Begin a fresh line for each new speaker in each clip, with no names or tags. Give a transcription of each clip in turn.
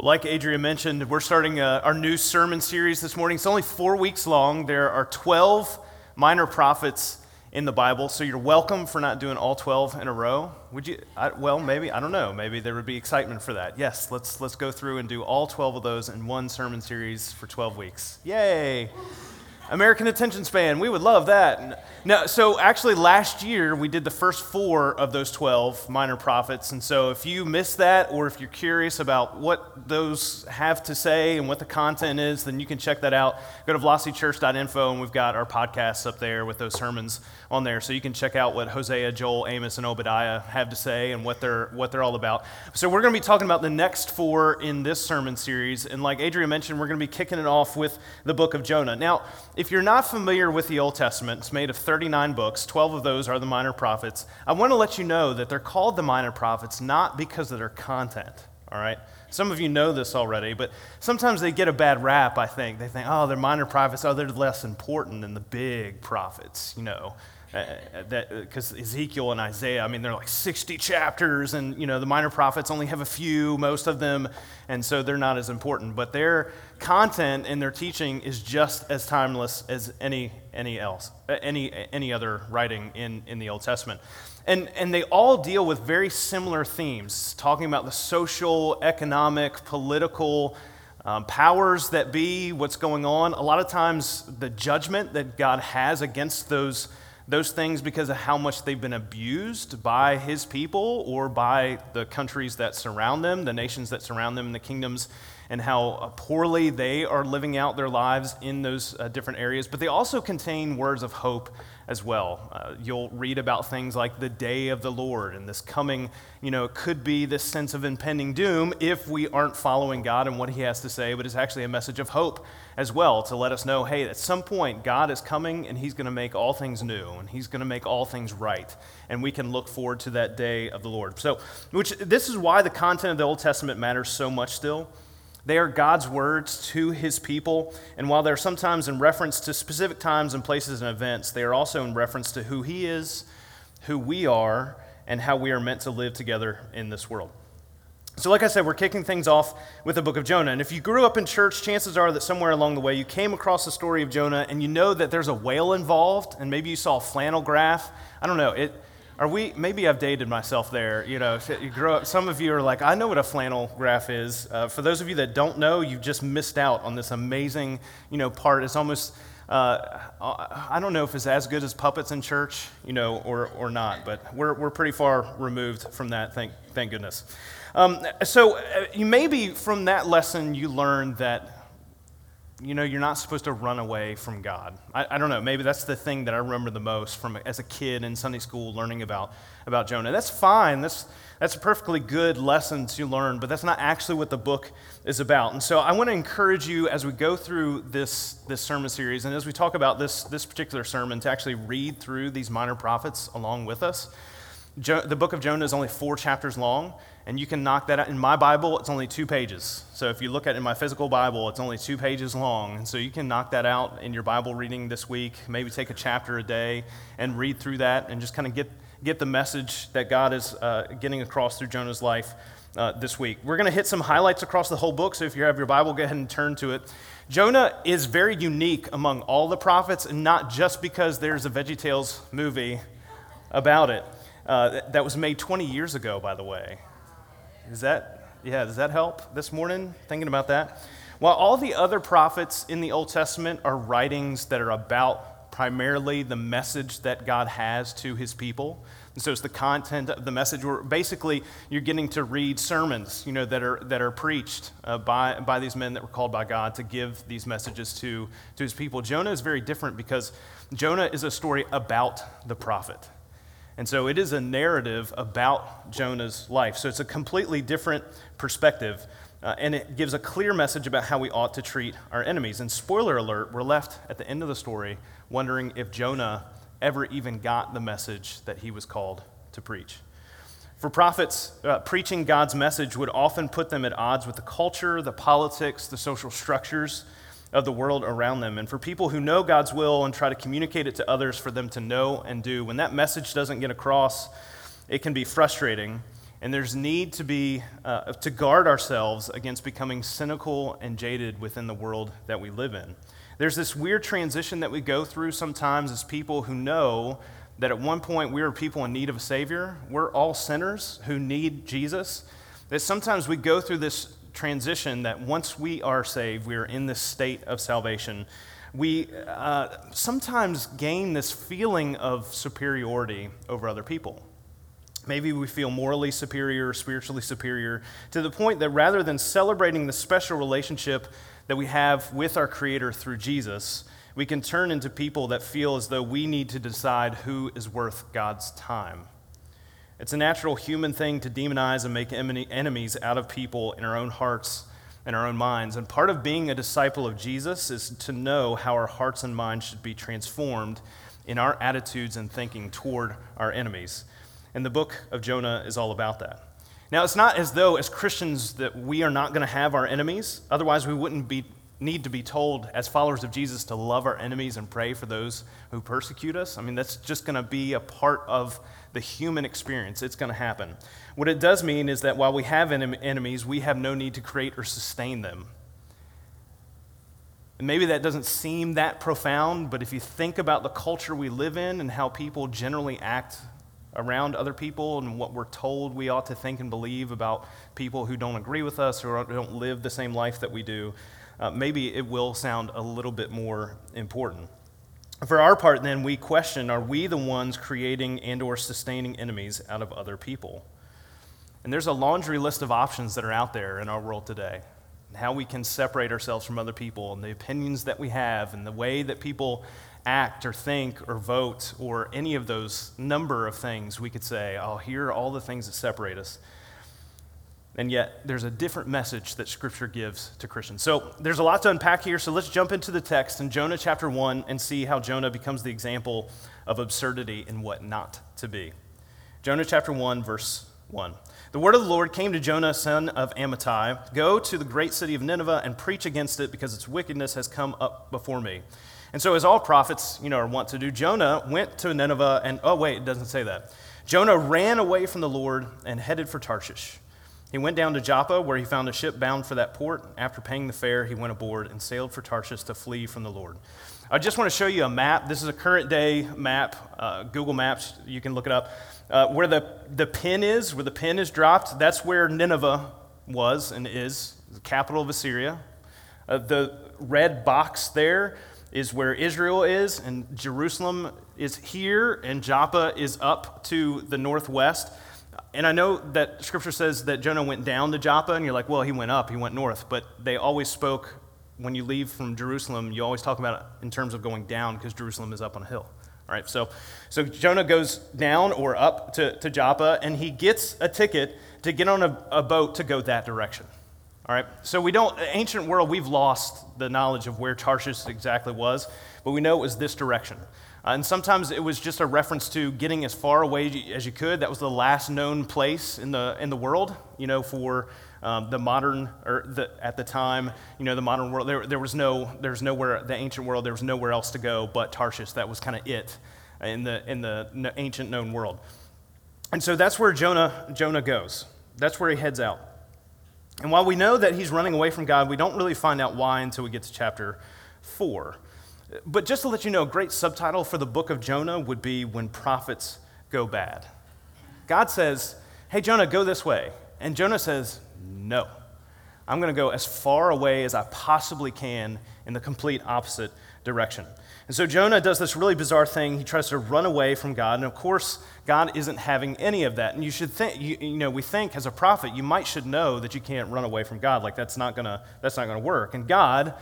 Like Adria mentioned, we're starting uh, our new sermon series this morning. It's only four weeks long. There are 12 minor prophets in the Bible, so you're welcome for not doing all 12 in a row. Would you? I, well, maybe I don't know. Maybe there would be excitement for that. Yes, let's let's go through and do all 12 of those in one sermon series for 12 weeks. Yay! American attention span. We would love that. No, so actually, last year we did the first four of those 12 minor prophets. And so if you missed that, or if you're curious about what those have to say and what the content is, then you can check that out. Go to velocitychurch.info, and we've got our podcasts up there with those sermons on there. So you can check out what Hosea, Joel, Amos, and Obadiah have to say and what they're, what they're all about. So we're going to be talking about the next four in this sermon series. And like Adria mentioned, we're going to be kicking it off with the book of Jonah. Now, if you're not familiar with the Old Testament, it's made of 39 books, 12 of those are the minor prophets. I want to let you know that they're called the minor prophets not because of their content, all right? Some of you know this already, but sometimes they get a bad rap, I think. They think, oh, they're minor prophets, oh, they're less important than the big prophets, you know. Because uh, uh Ezekiel and Isaiah, I mean, they're like 60 chapters, and, you know, the minor prophets only have a few, most of them, and so they're not as important. But their content and their teaching is just as timeless as any, any else, uh, any, any other writing in, in the Old Testament. And, and they all deal with very similar themes, talking about the social, economic, political, um, powers that be, what's going on. A lot of times, the judgment that God has against those those things because of how much they've been abused by his people or by the countries that surround them, the nations that surround them, and the kingdoms, and how poorly they are living out their lives in those uh, different areas. But they also contain words of hope as well. Uh, you'll read about things like the day of the Lord and this coming, you know, it could be this sense of impending doom if we aren't following God and what He has to say, but it's actually a message of hope as well to let us know hey, at some point, God is coming and He's going to make all things new and He's going to make all things right. And we can look forward to that day of the Lord. So, which this is why the content of the Old Testament matters so much still they are God's words to his people, and while they're sometimes in reference to specific times and places and events, they are also in reference to who he is, who we are, and how we are meant to live together in this world. So, like I said, we're kicking things off with the book of Jonah. And if you grew up in church, chances are that somewhere along the way you came across the story of Jonah and you know that there's a whale involved, and maybe you saw a flannel graph. I don't know. It, are we, maybe I've dated myself there. You know, you grow up, some of you are like, I know what a flannel graph is. Uh, for those of you that don't know, you've just missed out on this amazing, you know, part. It's almost, uh, I don't know if it's as good as puppets in church, you know, or, or not, but we're, we're pretty far removed from that, thank, thank goodness. Um, so uh, maybe from that lesson you learned that you know, you're not supposed to run away from God. I, I, don't know, maybe that's the thing that I remember the most from as a kid in Sunday school learning about, about Jonah. That's fine. That's, that's a perfectly good lesson to learn, but that's not actually what the book is about. And so I want to encourage you as we go through this, this sermon series and as we talk about this, this particular sermon to actually read through these minor prophets along with us. Jo- the book of Jonah is only four chapters long and you can knock that out. In my Bible, it's only two pages. So if you look at it in my physical Bible, it's only two pages long. And so you can knock that out in your Bible reading this week. Maybe take a chapter a day and read through that and just kind of get, get the message that God is uh, getting across through Jonah's life uh, this week. We're going to hit some highlights across the whole book. So if you have your Bible, go ahead and turn to it. Jonah is very unique among all the prophets, and not just because there's a VeggieTales movie about it. Uh, that was made 20 years ago, by the way. Is that, yeah, does that help this morning? Thinking about that? While all the other prophets in the Old Testament are writings that are about primarily the message that God has to his people, and so it's the content of the message where basically you're getting to read sermons, you know, that are, that are preached uh, by, by these men that were called by God to give these messages to, to his people. Jonah is very different because Jonah is a story about the prophet. And so it is a narrative about Jonah's life. So it's a completely different perspective. Uh, and it gives a clear message about how we ought to treat our enemies. And spoiler alert, we're left at the end of the story wondering if Jonah ever even got the message that he was called to preach. For prophets, uh, preaching God's message would often put them at odds with the culture, the politics, the social structures of the world around them. And for people who know God's will and try to communicate it to others for them to know and do, when that message doesn't get across, it can be frustrating And there's need to be uh, to guard ourselves against becoming cynical and jaded within the world that we live in. There's this weird transition that we go through sometimes as people who know that at one point we were people in need of a Savior. We're all sinners who need Jesus. That sometimes we go through this transition that once we are saved, we are in this state of salvation. We uh, sometimes gain this feeling of superiority over other people. Maybe we feel morally superior, spiritually superior, to the point that rather than celebrating the special relationship that we have with our Creator through Jesus, we can turn into people that feel as though we need to decide who is worth God's time. It's a natural human thing to demonize and make enemies out of people in our own hearts and our own minds. And part of being a disciple of Jesus is to know how our hearts and minds should be transformed in our attitudes and thinking toward our enemies. And the book of Jonah is all about that. Now, it's not as though as Christians that we are not going to have our enemies. Otherwise, we wouldn't be need to be told as followers of Jesus to love our enemies and pray for those who persecute us. I mean, that's just going to be a part of the human experience. It's going to happen. What it does mean is that while we have enemies, we have no need to create or sustain them. And maybe that doesn't seem that profound, but if you think about the culture we live in and how people generally act around other people and what we're told we ought to think and believe about people who don't agree with us or don't live the same life that we do, uh, maybe it will sound a little bit more important. For our part, then, we question are we the ones creating and or sustaining enemies out of other people? And there's a laundry list of options that are out there in our world today. How we can separate ourselves from other people and the opinions that we have and the way that people act or think or vote or any of those number of things we could say, oh, here are all the things that separate us. And yet, there's a different message that Scripture gives to Christians. So, there's a lot to unpack here. So, let's jump into the text in Jonah chapter 1 and see how Jonah becomes the example of absurdity and what not to be. Jonah chapter 1, verse 1. The word of the Lord came to Jonah, son of Amittai Go to the great city of Nineveh and preach against it because its wickedness has come up before me. And so, as all prophets, you know, are wont to do, Jonah went to Nineveh and, oh, wait, it doesn't say that. Jonah ran away from the Lord and headed for Tarshish. He went down to Joppa, where he found a ship bound for that port. After paying the fare, he went aboard and sailed for Tarshish to flee from the Lord. I just want to show you a map. This is a current day map, uh, Google Maps. You can look it up. Uh, where the, the pin is, where the pin is dropped, that's where Nineveh was and is, the capital of Assyria. Uh, the red box there is where Israel is, and Jerusalem is here, and Joppa is up to the northwest. And I know that scripture says that Jonah went down to Joppa, and you're like, well, he went up, he went north. But they always spoke, when you leave from Jerusalem, you always talk about it in terms of going down because Jerusalem is up on a hill. All right, so, so Jonah goes down or up to, to Joppa, and he gets a ticket to get on a, a boat to go that direction. All right, so we don't, ancient world, we've lost the knowledge of where Tarshish exactly was, but we know it was this direction. And sometimes it was just a reference to getting as far away as you could. That was the last known place in the, in the world, you know, for um, the modern, or the, at the time, you know, the modern world. There, there was no, there was nowhere, the ancient world, there was nowhere else to go but Tarshish. That was kind of it in the, in the ancient known world. And so that's where Jonah, Jonah goes. That's where he heads out. And while we know that he's running away from God, we don't really find out why until we get to chapter 4. But just to let you know, a great subtitle for the book of Jonah would be When Prophets Go Bad. God says, Hey, Jonah, go this way. And Jonah says, No. I'm going to go as far away as I possibly can in the complete opposite direction. And so Jonah does this really bizarre thing. He tries to run away from God. And of course, God isn't having any of that. And you should think, you, you know, we think as a prophet, you might should know that you can't run away from God. Like that's not going to, that's not going to work. And God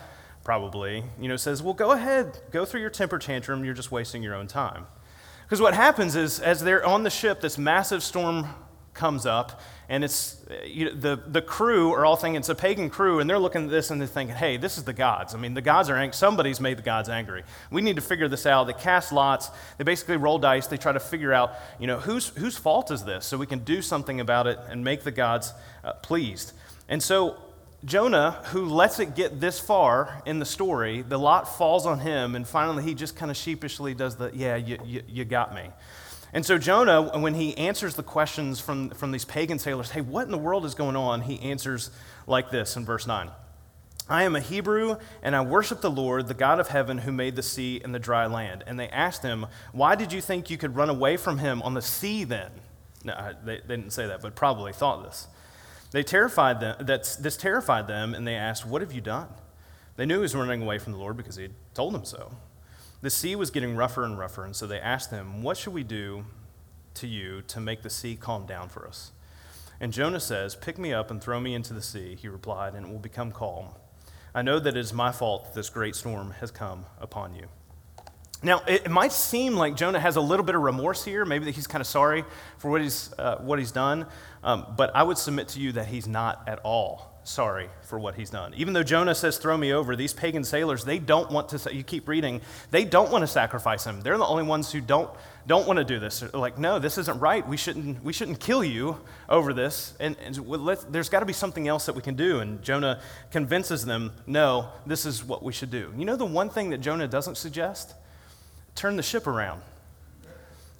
probably, you know, says, well, go ahead, go through your temper tantrum, you're just wasting your own time. Because what happens is, as they're on the ship, this massive storm comes up, and it's you know, the, the crew are all thinking it's a pagan crew, and they're looking at this and they're thinking, hey, this is the gods. I mean, the gods are angry. Somebody's made the gods angry. We need to figure this out. They cast lots. They basically roll dice. They try to figure out, you know, whose, whose fault is this so we can do something about it and make the gods uh, pleased. And so Jonah, who lets it get this far in the story, the lot falls on him, and finally he just kind of sheepishly does the, yeah, you, you, you got me. And so Jonah, when he answers the questions from, from these pagan sailors, hey, what in the world is going on? He answers like this in verse 9 I am a Hebrew, and I worship the Lord, the God of heaven, who made the sea and the dry land. And they asked him, Why did you think you could run away from him on the sea then? No, they, they didn't say that, but probably thought this. They terrified them, that's, this terrified them, and they asked, What have you done? They knew he was running away from the Lord because he had told them so. The sea was getting rougher and rougher, and so they asked him, What should we do to you to make the sea calm down for us? And Jonah says, Pick me up and throw me into the sea, he replied, and it will become calm. I know that it is my fault that this great storm has come upon you. Now, it, might seem like Jonah has a little bit of remorse here, maybe that he's kind of sorry for what he's, uh, what he's done, um, but I would submit to you that he's not at all sorry for what he's done. Even though Jonah says, throw me over, these pagan sailors, they don't want to, you keep reading, they don't want to sacrifice him. They're the only ones who don't, don't want to do this. They're like, no, this isn't right. We shouldn't, we shouldn't kill you over this. And, and there's got to be something else that we can do. And Jonah convinces them, no, this is what we should do. You know the one thing that Jonah doesn't suggest? Turn the ship around.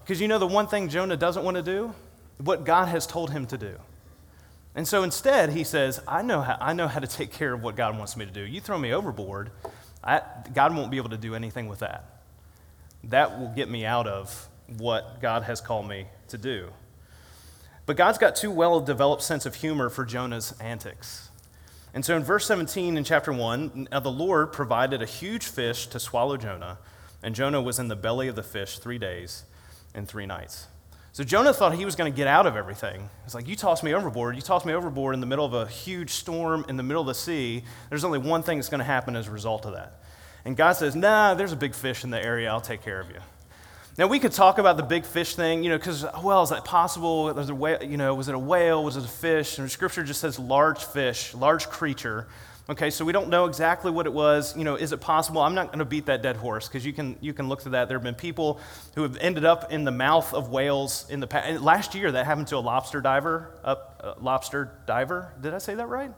Because you know the one thing Jonah doesn't want to do? What God has told him to do. And so instead, he says, I know how, I know how to take care of what God wants me to do. You throw me overboard, I, God won't be able to do anything with that. That will get me out of what God has called me to do. But God's got too well developed sense of humor for Jonah's antics. And so in verse 17 in chapter 1, now the Lord provided a huge fish to swallow Jonah, and Jonah was in the belly of the fish three days and three nights. So Jonah thought he was going to get out of everything. It's like, you tossed me overboard. You tossed me overboard in the middle of a huge storm in the middle of the sea. There's only one thing that's going to happen as a result of that. And God says, nah, there's a big fish in the area. I'll take care of you. Now, we could talk about the big fish thing, you know, because, well, is that possible? Was it, a whale, you know, was it a whale? Was it a fish? And Scripture just says large fish, large creature. Okay, so we don't know exactly what it was. You know, is it possible? I'm not going to beat that dead horse because you can, you can look to that. There have been people who have ended up in the mouth of whales in the past. Last year, that happened to a lobster diver. Up, uh, lobster diver. Did I say that right?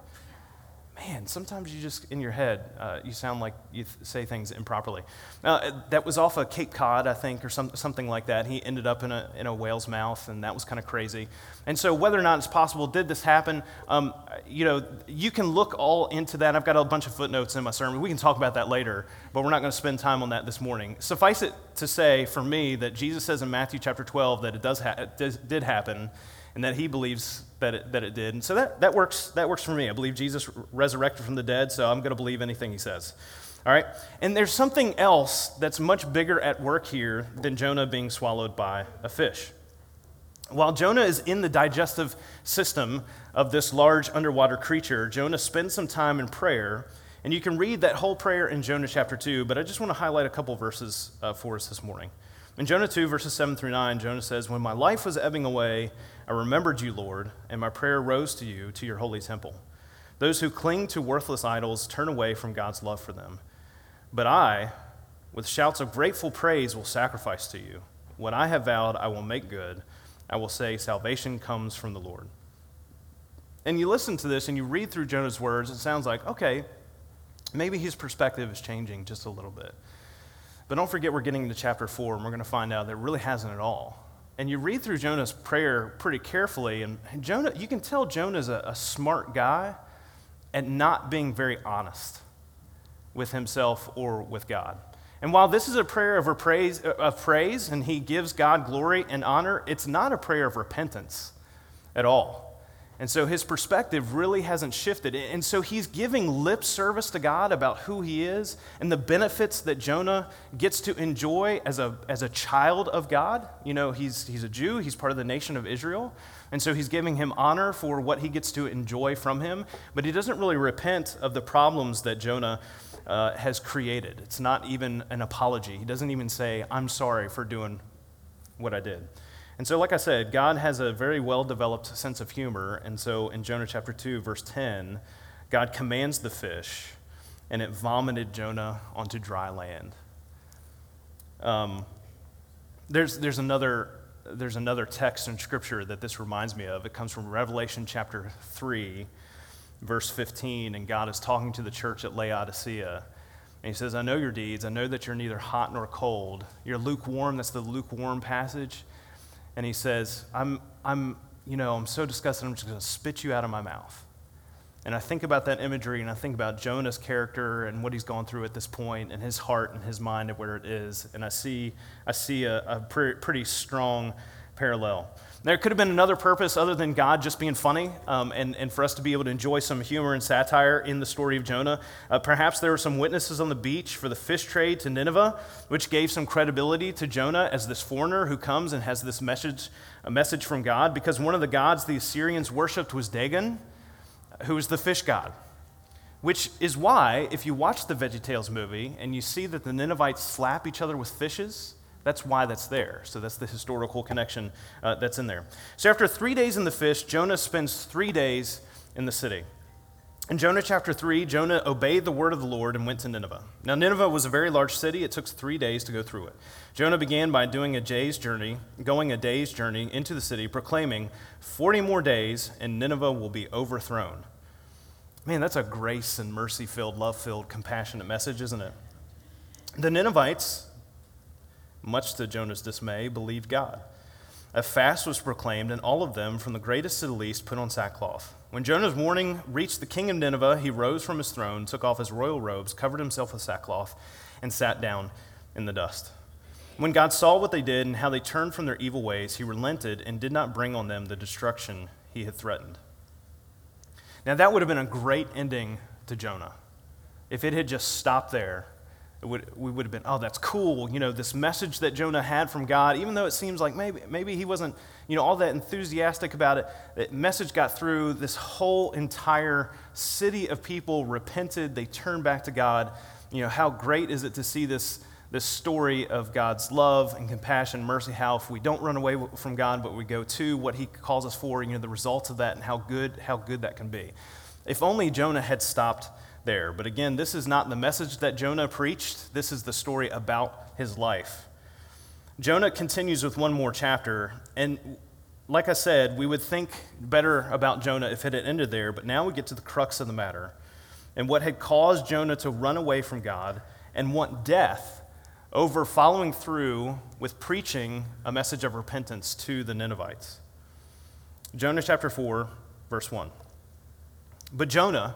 Man, sometimes you just, in your head, uh, you sound like you th- say things improperly. Uh, that was off of Cape Cod, I think, or some, something like that. He ended up in a, in a whale's mouth, and that was kind of crazy. And so, whether or not it's possible, did this happen? Um, you know, you can look all into that. I've got a bunch of footnotes in my sermon. We can talk about that later, but we're not going to spend time on that this morning. Suffice it to say, for me, that Jesus says in Matthew chapter 12 that it, does ha- did happen and that he believes that it, that it did. And so that, that, works, that works for me. I believe Jesus resurrected from the dead, so I'm going to believe anything he says. All right? And there's something else that's much bigger at work here than Jonah being swallowed by a fish. While Jonah is in the digestive system of this large underwater creature, Jonah spends some time in prayer. And you can read that whole prayer in Jonah chapter 2, but I just want to highlight a couple verses uh, for us this morning. In Jonah 2, verses 7 through 9, Jonah says, When my life was ebbing away, I remembered you, Lord, and my prayer rose to you, to your holy temple. Those who cling to worthless idols turn away from God's love for them. But I, with shouts of grateful praise, will sacrifice to you. What I have vowed, I will make good. I will say, Salvation comes from the Lord. And you listen to this and you read through Jonah's words, it sounds like, okay, maybe his perspective is changing just a little bit. But don't forget, we're getting into chapter 4, and we're going to find out that it really hasn't at all. And you read through Jonah's prayer pretty carefully, and Jonah, you can tell Jonah's a, a smart guy at not being very honest with himself or with God. And while this is a prayer of praise, of praise, and he gives God glory and honor, it's not a prayer of repentance at all. And so his perspective really hasn't shifted. And so he's giving lip service to God about who he is and the benefits that Jonah gets to enjoy as a, as a child of God. You know, he's, he's a Jew, he's part of the nation of Israel. And so he's giving him honor for what he gets to enjoy from him. But he doesn't really repent of the problems that Jonah uh, has created. It's not even an apology. He doesn't even say, I'm sorry for doing what I did. And so, like I said, God has a very well developed sense of humor. And so, in Jonah chapter 2, verse 10, God commands the fish, and it vomited Jonah onto dry land. Um, there's, there's, another, there's another text in Scripture that this reminds me of. It comes from Revelation chapter 3, verse 15, and God is talking to the church at Laodicea. And he says, I know your deeds. I know that you're neither hot nor cold. You're lukewarm. That's the lukewarm passage. And he says, I'm, I'm, you know, I'm so disgusted, I'm just going to spit you out of my mouth. And I think about that imagery and I think about Jonah's character and what he's gone through at this point and his heart and his mind and where it is. And I see, I see a, a pre- pretty strong parallel. There could have been another purpose other than God just being funny um, and, and for us to be able to enjoy some humor and satire in the story of Jonah. Uh, perhaps there were some witnesses on the beach for the fish trade to Nineveh, which gave some credibility to Jonah as this foreigner who comes and has this message, a message from God, because one of the gods the Assyrians worshipped was Dagon who was the fish god. Which is why, if you watch the VeggieTales movie and you see that the Ninevites slap each other with fishes, that's why that's there. So that's the historical connection uh, that's in there. So after three days in the fish, Jonah spends three days in the city. In Jonah chapter 3, Jonah obeyed the word of the Lord and went to Nineveh. Now, Nineveh was a very large city. It took three days to go through it. Jonah began by doing a day's journey, going a day's journey into the city, proclaiming, 40 more days and Nineveh will be overthrown. Man, that's a grace and mercy filled, love filled, compassionate message, isn't it? The Ninevites, much to Jonah's dismay, believed God. A fast was proclaimed, and all of them, from the greatest to the least, put on sackcloth. When Jonah's warning reached the king of Nineveh, he rose from his throne, took off his royal robes, covered himself with sackcloth, and sat down in the dust. When God saw what they did and how they turned from their evil ways, he relented and did not bring on them the destruction he had threatened. Now, that would have been a great ending to Jonah. If it had just stopped there, would, we would have been, oh, that's cool. You know, this message that Jonah had from God, even though it seems like maybe, maybe he wasn't, you know, all that enthusiastic about it, that message got through. This whole entire city of people repented. They turned back to God. You know, how great is it to see this, this story of God's love and compassion, mercy, how if we don't run away from God, but we go to what he calls us for, you know, the results of that and how good, how good that can be. If only Jonah had stopped there. But again, this is not the message that Jonah preached, this is the story about his life. Jonah continues with one more chapter, and like I said, we would think better about Jonah if it had ended there, but now we get to the crux of the matter and what had caused Jonah to run away from God and want death over following through with preaching a message of repentance to the Ninevites. Jonah chapter 4, verse 1. But Jonah,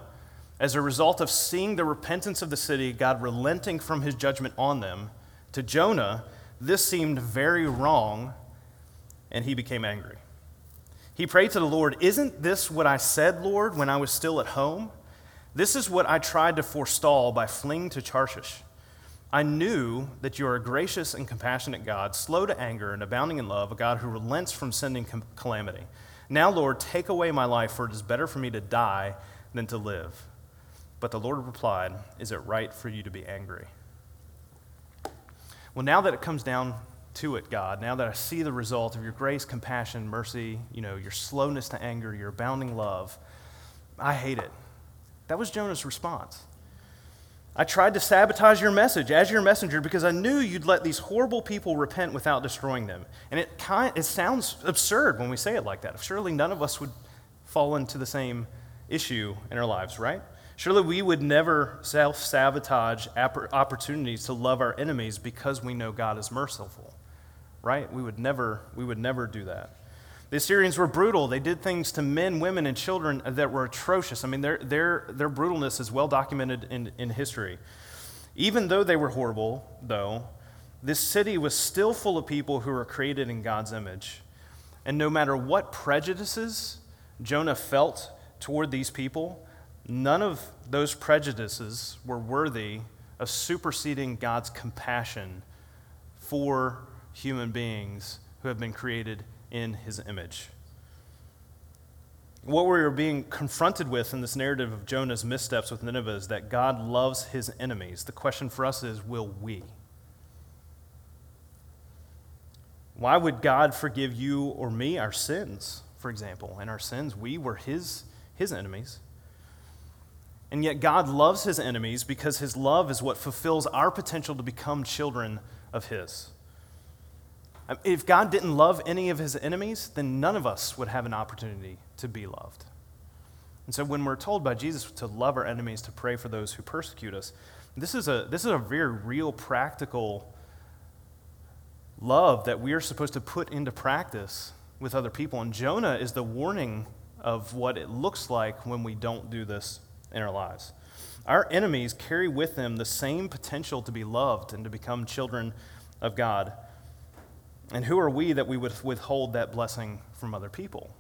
as a result of seeing the repentance of the city, God relenting from his judgment on them, to Jonah, this seemed very wrong, and he became angry. He prayed to the Lord, Isn't this what I said, Lord, when I was still at home? This is what I tried to forestall by fleeing to Tarshish. I knew that you are a gracious and compassionate God, slow to anger and abounding in love, a God who relents from sending calamity. Now, Lord, take away my life, for it is better for me to die than to live. But the Lord replied, Is it right for you to be angry? Well, now that it comes down to it, God, now that I see the result of your grace, compassion, mercy, you know, your slowness to anger, your abounding love, I hate it. That was Jonah's response. I tried to sabotage your message as your messenger because I knew you'd let these horrible people repent without destroying them. And it, kind, it sounds absurd when we say it like that. Surely none of us would fall into the same issue in our lives, right? Surely we would never self sabotage opportunities to love our enemies because we know God is merciful, right? We would never, we would never do that. The Assyrians were brutal. They did things to men, women, and children that were atrocious. I mean, their, their, their brutalness is well documented in, in history. Even though they were horrible, though, this city was still full of people who were created in God's image. And no matter what prejudices Jonah felt toward these people, None of those prejudices were worthy of superseding God's compassion for human beings who have been created in his image. What we are being confronted with in this narrative of Jonah's missteps with Nineveh is that God loves his enemies. The question for us is will we? Why would God forgive you or me our sins, for example? And our sins, we were his, his enemies. And yet, God loves his enemies because his love is what fulfills our potential to become children of his. Um, if God didn't love any of his enemies, then none of us would have an opportunity to be loved. And so, when we're told by Jesus to love our enemies, to pray for those who persecute us, this is a, this is a very real, practical love that we are supposed to put into practice with other people. And Jonah is the warning of what it looks like when we don't do this in our lives. Our enemies carry with them the same potential to be loved and to become children of God. And who are we that we would withhold that blessing from other people?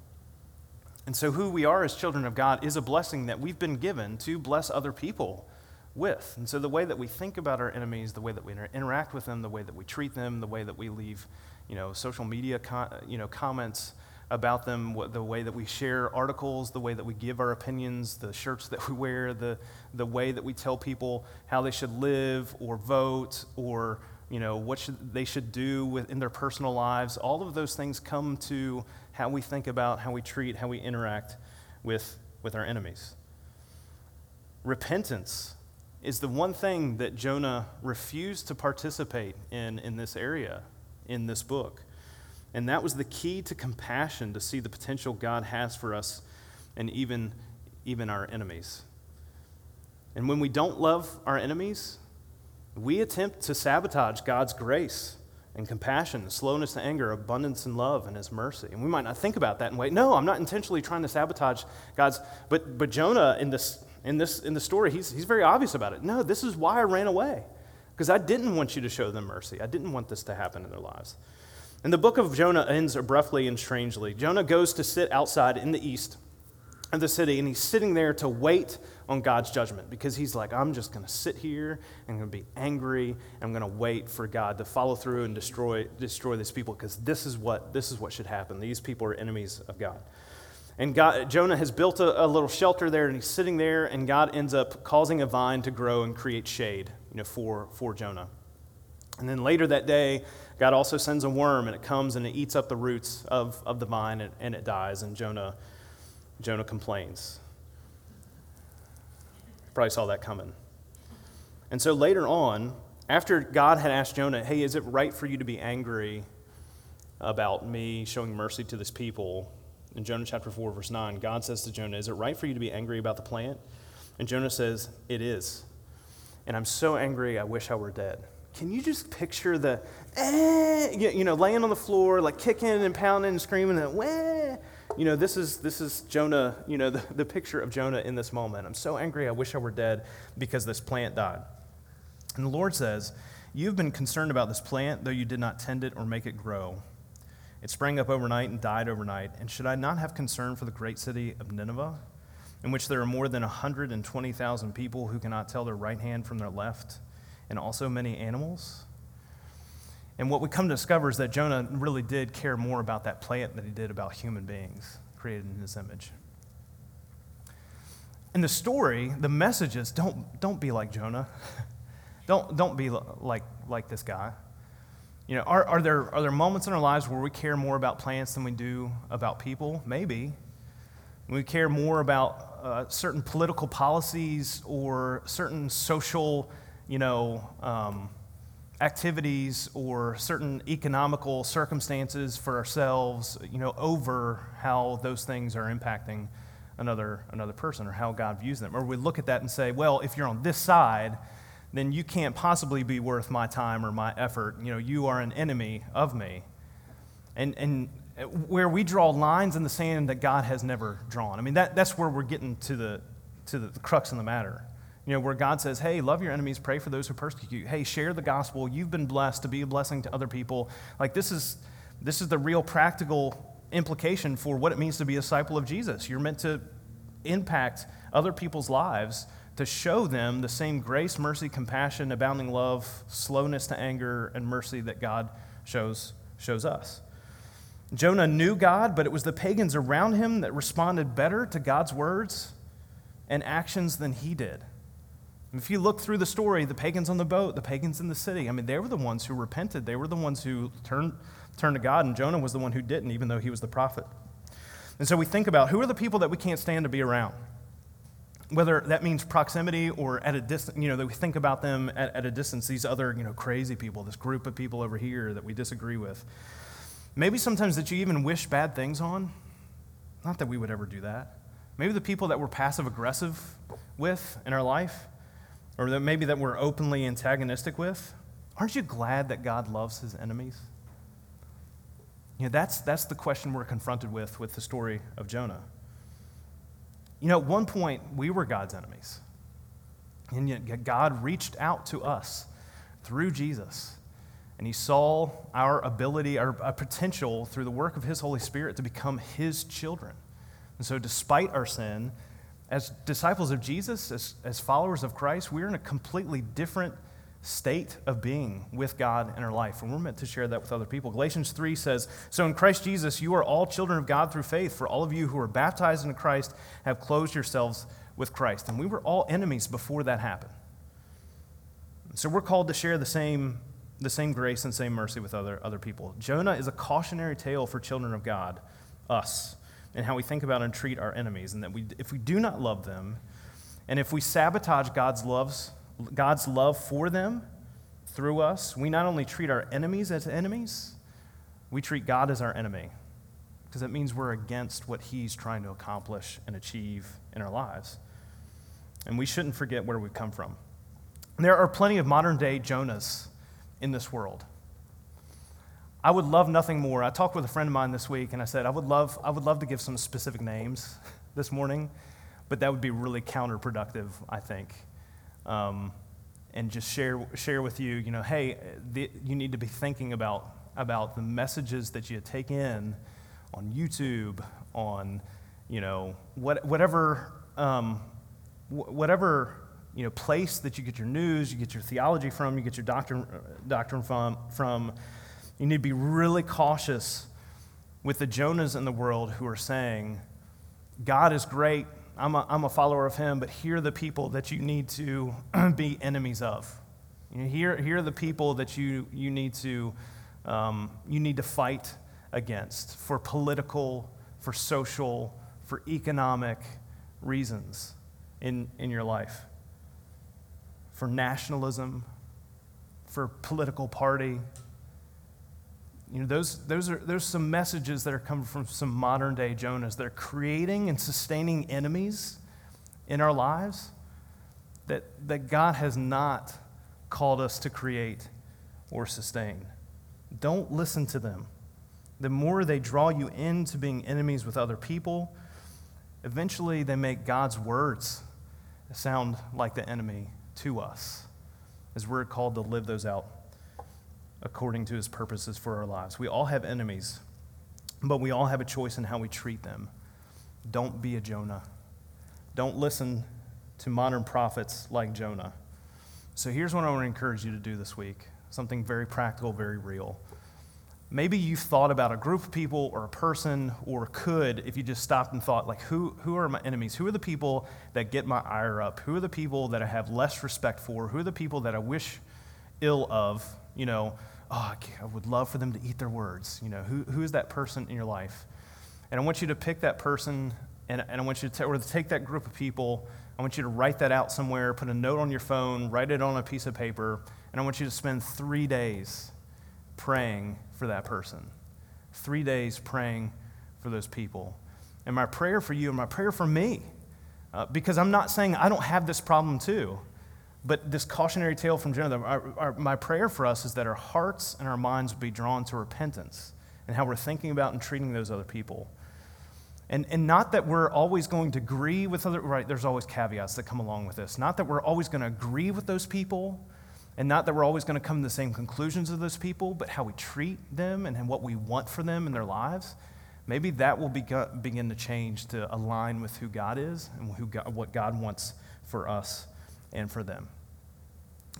And so, who we are as children of God is a blessing that we've been given to bless other people with. And so, the way that we think about our enemies, the way that we inter- interact with them, the way that we treat them, the way that we leave, you know, social media, you know, comments about them, what, the way that we share articles, the way that we give our opinions, the shirts that we wear, the, the way that we tell people how they should live or vote or you know, what should, they should do with, in their personal lives. All of those things come to how we think about, how we treat, how we interact with, with our enemies. Repentance is the one thing that Jonah refused to participate in in this area, in this book. And that was the key to compassion to see the potential God has for us and even, even our enemies. And when we don't love our enemies, we attempt to sabotage God's grace and compassion, slowness to anger, abundance in love, and his mercy. And we might not think about that and wait, no, I'm not intentionally trying to sabotage God's. But, but Jonah, in, this, in, this, in the story, he's, he's very obvious about it. No, this is why I ran away, because I didn't want you to show them mercy. I didn't want this to happen in their lives. And the book of Jonah ends abruptly and strangely. Jonah goes to sit outside in the east of the city, and he's sitting there to wait on God's judgment because he's like, I'm just going to sit here and I'm going to be angry I'm going to wait for God to follow through and destroy, destroy these people because this is what this is what should happen. These people are enemies of God. And God, Jonah has built a, a little shelter there and he's sitting there and God ends up causing a vine to grow and create shade you know, for, for Jonah. And then later that day, God also sends a worm and it comes and it eats up the roots of, of the vine and, and it dies. And Jonah, Jonah complains. Probably saw that coming. And so later on, after God had asked Jonah, hey, is it right for you to be angry about me showing mercy to this people? In Jonah chapter 4, verse 9, God says to Jonah, Is it right for you to be angry about the plant? And Jonah says, It is. And I'm so angry, I wish I were dead. Can you just picture the, eh, you know, laying on the floor, like kicking and pounding and screaming and, wah, you know, this is, this is Jonah, you know, the, the picture of Jonah in this moment. I'm so angry, I wish I were dead because this plant died. And the Lord says, You've been concerned about this plant, though you did not tend it or make it grow. It sprang up overnight and died overnight. And should I not have concern for the great city of Nineveh, in which there are more than 120,000 people who cannot tell their right hand from their left, and also many animals? And what we come to discover is that Jonah really did care more about that plant than he did about human beings created in his image. In the story, the message is don't, don't be like Jonah. don't, don't be like, like this guy. You know, are, are, there, are there moments in our lives where we care more about plants than we do about people? Maybe. We care more about uh, certain political policies or certain social, you know, um, activities or certain economical circumstances for ourselves, you know, over how those things are impacting another, another person or how God views them. Or we look at that and say, well, if you're on this side, then you can't possibly be worth my time or my effort. You know, you are an enemy of me. And, and where we draw lines in the sand that God has never drawn. I mean, that, that's where we're getting to the, to the, crux of the matter. You know, where God says, hey, love your enemies, pray for those who persecute you. Hey, share the gospel. You've been blessed to be a blessing to other people. Like, this is, this is the real practical implication for what it means to be a disciple of Jesus. You're meant to impact other people's lives to show them the same grace, mercy, compassion, abounding love, slowness to anger, and mercy that God shows, shows us. Jonah knew God, but it was the pagans around him that responded better to God's words and actions than he did. If you look through the story, the pagans on the boat, the pagans in the city, I mean, they were the ones who repented. They were the ones who turned, turned to God, and Jonah was the one who didn't, even though he was the prophet. And so we think about who are the people that we can't stand to be around? Whether that means proximity or at a distance, you know, that we think about them at, at a distance, these other, you know, crazy people, this group of people over here that we disagree with. Maybe sometimes that you even wish bad things on. Not that we would ever do that. Maybe the people that we're passive aggressive with in our life or that maybe that we're openly antagonistic with, aren't you glad that God loves his enemies? You know, that's, that's the question we're confronted with with the story of Jonah. You know, at one point, we were God's enemies. And yet, God reached out to us through Jesus. And He saw our ability, our, our potential through the work of His Holy Spirit to become His children. And so, despite our sin, as disciples of Jesus, as, as followers of Christ, we're in a completely different state of being with God in our life. And we're meant to share that with other people. Galatians 3 says, So in Christ Jesus, you are all children of God through faith. For all of you who are baptized into Christ have closed yourselves with Christ. And we were all enemies before that happened. So we're called to share the same, the same grace and same mercy with other, other people. Jonah is a cautionary tale for children of God, us, and how we think about and treat our enemies. And that we, if we do not love them, and if we sabotage God's loves God's love for them through us, we not only treat our enemies as enemies, we treat God as our enemy because it means we're against what He's trying to accomplish and achieve in our lives. And we shouldn't forget where we've come from. There are plenty of modern day Jonahs in this world. I would love nothing more. I talked with a friend of mine this week and I said, I would love, I would love to give some specific names this morning, but that would be really counterproductive, I think um, and just share, share with you, you know, hey, the, you need to be thinking about, about the messages that you take in on YouTube, on, you know, what, whatever, um, whatever, you know, place that you get your news, you get your theology from, you get your doctrine, doctrine from, from, you need to be really cautious with the Jonahs in the world who are saying, God is great, I'm a, I'm a follower of him, but here are the people that you need to be enemies of. You know, here, here are the people that you, you, need to, um, you need to fight against for political, for social, for economic reasons in, in your life, for nationalism, for political party, you know, those, those are, there's some messages that are coming from some modern day Jonahs that are creating and sustaining enemies in our lives that, that God has not called us to create or sustain. Don't listen to them. The more they draw you into being enemies with other people, eventually they make God's words sound like the enemy to us, as we're called to live those out according to his purposes for our lives. We all have enemies, but we all have a choice in how we treat them. Don't be a Jonah. Don't listen to modern prophets like Jonah. So here's what I want to encourage you to do this week something very practical, very real. Maybe you've thought about a group of people or a person, or could if you just stopped and thought, like, who, who are my enemies? Who are the people that get my ire up? Who are the people that I have less respect for? Who are the people that I wish ill of? You know, oh, I would love for them to eat their words. You know, who, who is that person in your life? And I want you to pick that person, and, and I want you to, t- or to take that group of people. I want you to write that out somewhere, put a note on your phone, write it on a piece of paper, and I want you to spend three days praying for that person. Three days praying for those people. And my prayer for you and my prayer for me, uh, because I'm not saying I don't have this problem too. But this cautionary tale from Jonah, our, our, my prayer for us is that our hearts and our minds would be drawn to repentance and how we're thinking about and treating those other people. And, and not that we're always going to agree with other, right, there's always caveats that come along with this. Not that we're always going to agree with those people, and not that we're always going to come to the same conclusions of those people, but how we treat them and what we want for them in their lives. Maybe that will begin to change to align with who God is and who God, what God wants for us and for them.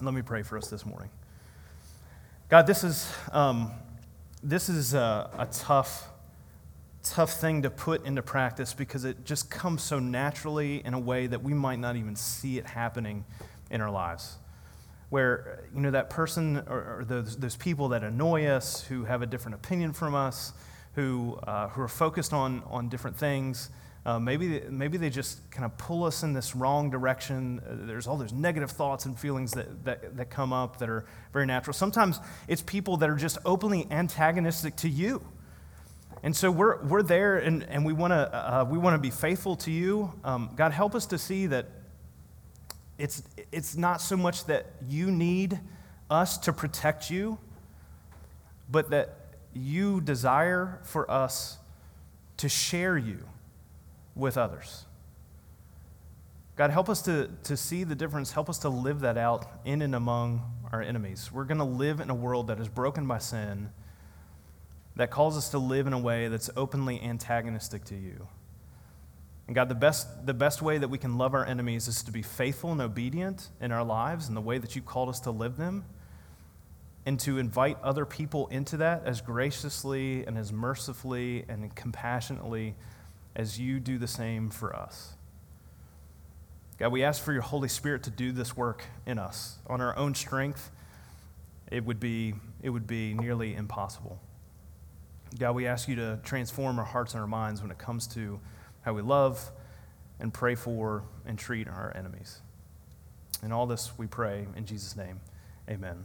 Let me pray for us this morning. God, this is, um, this is a, a tough, tough thing to put into practice because it just comes so naturally in a way that we might not even see it happening in our lives. Where, you know, that person or, or those, those people that annoy us, who have a different opinion from us, who, uh, who are focused on, on different things, uh, maybe, maybe they just kind of pull us in this wrong direction. Uh, there's all those negative thoughts and feelings that, that, that come up that are very natural. Sometimes it's people that are just openly antagonistic to you. And so we're, we're there and, and we want to uh, we wanna be faithful to you. Um, God, help us to see that it's, it's not so much that you need us to protect you, but that you desire for us to share you with others. God, help us to, to see the difference. Help us to live that out in and among our enemies. We're going to live in a world that is broken by sin, that calls us to live in a way that's openly antagonistic to you. And God, the best, the best way that we can love our enemies is to be faithful and obedient in our lives in the way that you called us to live them, and to invite other people into that as graciously and as mercifully and compassionately as you do the same for us. God, we ask for your Holy Spirit to do this work in us. On our own strength, it would be, it would be nearly impossible. God, we ask you to transform our hearts and our minds when it comes to how we love and pray for and treat our enemies. In all this we pray in Jesus' name. Amen.